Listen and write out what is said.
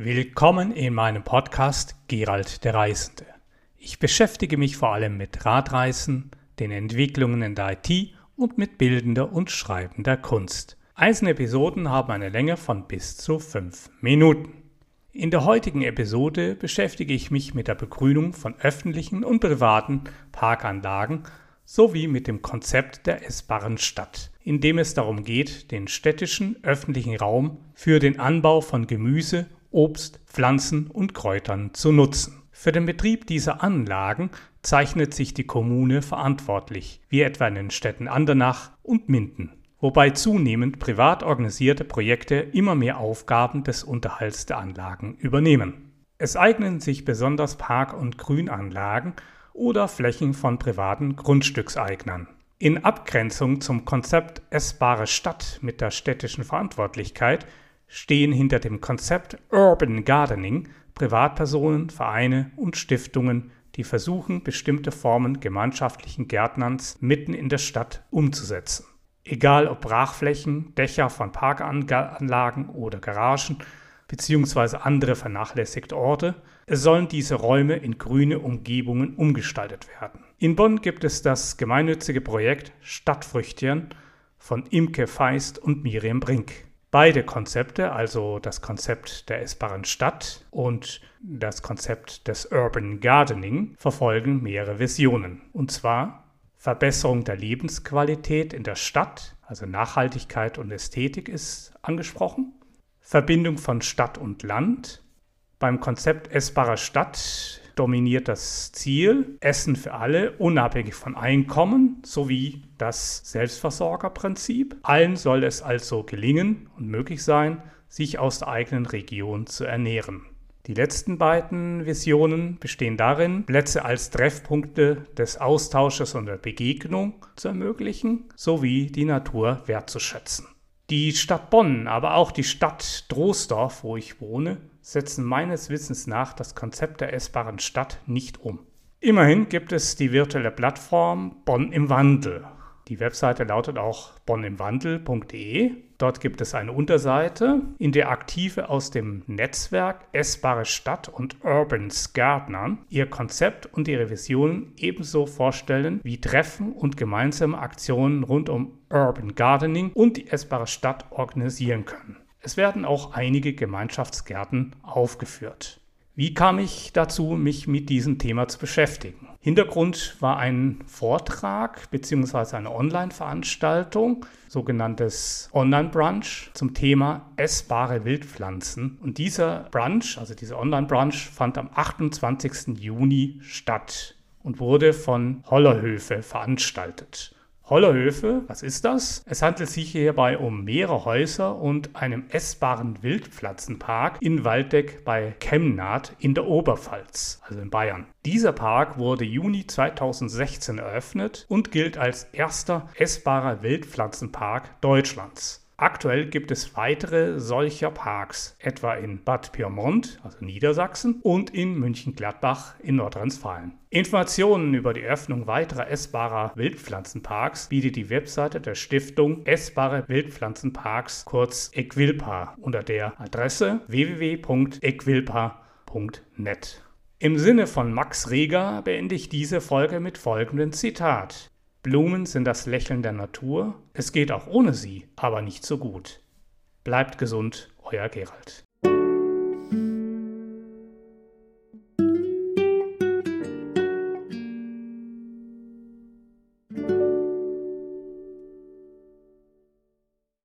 Willkommen in meinem Podcast Gerald der Reisende. Ich beschäftige mich vor allem mit Radreisen, den Entwicklungen in der IT und mit bildender und schreibender Kunst. Einzelne Episoden haben eine Länge von bis zu fünf Minuten. In der heutigen Episode beschäftige ich mich mit der Begrünung von öffentlichen und privaten Parkanlagen sowie mit dem Konzept der essbaren Stadt, in dem es darum geht, den städtischen öffentlichen Raum für den Anbau von Gemüse Obst, Pflanzen und Kräutern zu nutzen. Für den Betrieb dieser Anlagen zeichnet sich die Kommune verantwortlich, wie etwa in den Städten Andernach und Minden, wobei zunehmend privat organisierte Projekte immer mehr Aufgaben des Unterhalts der Anlagen übernehmen. Es eignen sich besonders Park- und Grünanlagen oder Flächen von privaten Grundstückseignern. In Abgrenzung zum Konzept essbare Stadt mit der städtischen Verantwortlichkeit stehen hinter dem Konzept Urban Gardening Privatpersonen, Vereine und Stiftungen, die versuchen, bestimmte Formen gemeinschaftlichen Gärtnerns mitten in der Stadt umzusetzen. Egal ob Brachflächen, Dächer von Parkanlagen oder Garagen bzw. andere vernachlässigte Orte, es sollen diese Räume in grüne Umgebungen umgestaltet werden. In Bonn gibt es das gemeinnützige Projekt Stadtfrüchtchen von Imke Feist und Miriam Brink. Beide Konzepte, also das Konzept der essbaren Stadt und das Konzept des Urban Gardening, verfolgen mehrere Visionen. Und zwar Verbesserung der Lebensqualität in der Stadt, also Nachhaltigkeit und Ästhetik ist angesprochen. Verbindung von Stadt und Land. Beim Konzept essbarer Stadt dominiert das Ziel Essen für alle, unabhängig von Einkommen, sowie das Selbstversorgerprinzip. Allen soll es also gelingen und möglich sein, sich aus der eigenen Region zu ernähren. Die letzten beiden Visionen bestehen darin, Plätze als Treffpunkte des Austausches und der Begegnung zu ermöglichen, sowie die Natur wertzuschätzen. Die Stadt Bonn, aber auch die Stadt Troisdorf, wo ich wohne, setzen meines Wissens nach das Konzept der essbaren Stadt nicht um. Immerhin gibt es die virtuelle Plattform Bonn im Wandel. Die Webseite lautet auch bonnimwandel.de. Dort gibt es eine Unterseite, in der Aktive aus dem Netzwerk Essbare Stadt und Urbans Gärtnern ihr Konzept und ihre Visionen ebenso vorstellen wie Treffen und gemeinsame Aktionen rund um Urban Gardening und die Essbare Stadt organisieren können. Es werden auch einige Gemeinschaftsgärten aufgeführt. Wie kam ich dazu, mich mit diesem Thema zu beschäftigen? Hintergrund war ein Vortrag bzw. eine Online-Veranstaltung, sogenanntes Online-Brunch zum Thema essbare Wildpflanzen. Und dieser Brunch, also dieser Online-Brunch, fand am 28. Juni statt und wurde von Hollerhöfe veranstaltet. Hollerhöfe, was ist das? Es handelt sich hierbei um mehrere Häuser und einem essbaren Wildpflanzenpark in Waldeck bei Chemnath in der Oberpfalz, also in Bayern. Dieser Park wurde Juni 2016 eröffnet und gilt als erster essbarer Wildpflanzenpark Deutschlands. Aktuell gibt es weitere solcher Parks, etwa in Bad Pyrmont, also Niedersachsen, und in München-Gladbach in Nordrhein-Westfalen. Informationen über die Öffnung weiterer essbarer Wildpflanzenparks bietet die Webseite der Stiftung Essbare Wildpflanzenparks, kurz Equilpa, unter der Adresse www.equilpa.net. Im Sinne von Max Reger beende ich diese Folge mit folgendem Zitat. Blumen sind das Lächeln der Natur. Es geht auch ohne sie, aber nicht so gut. Bleibt gesund, euer Gerald.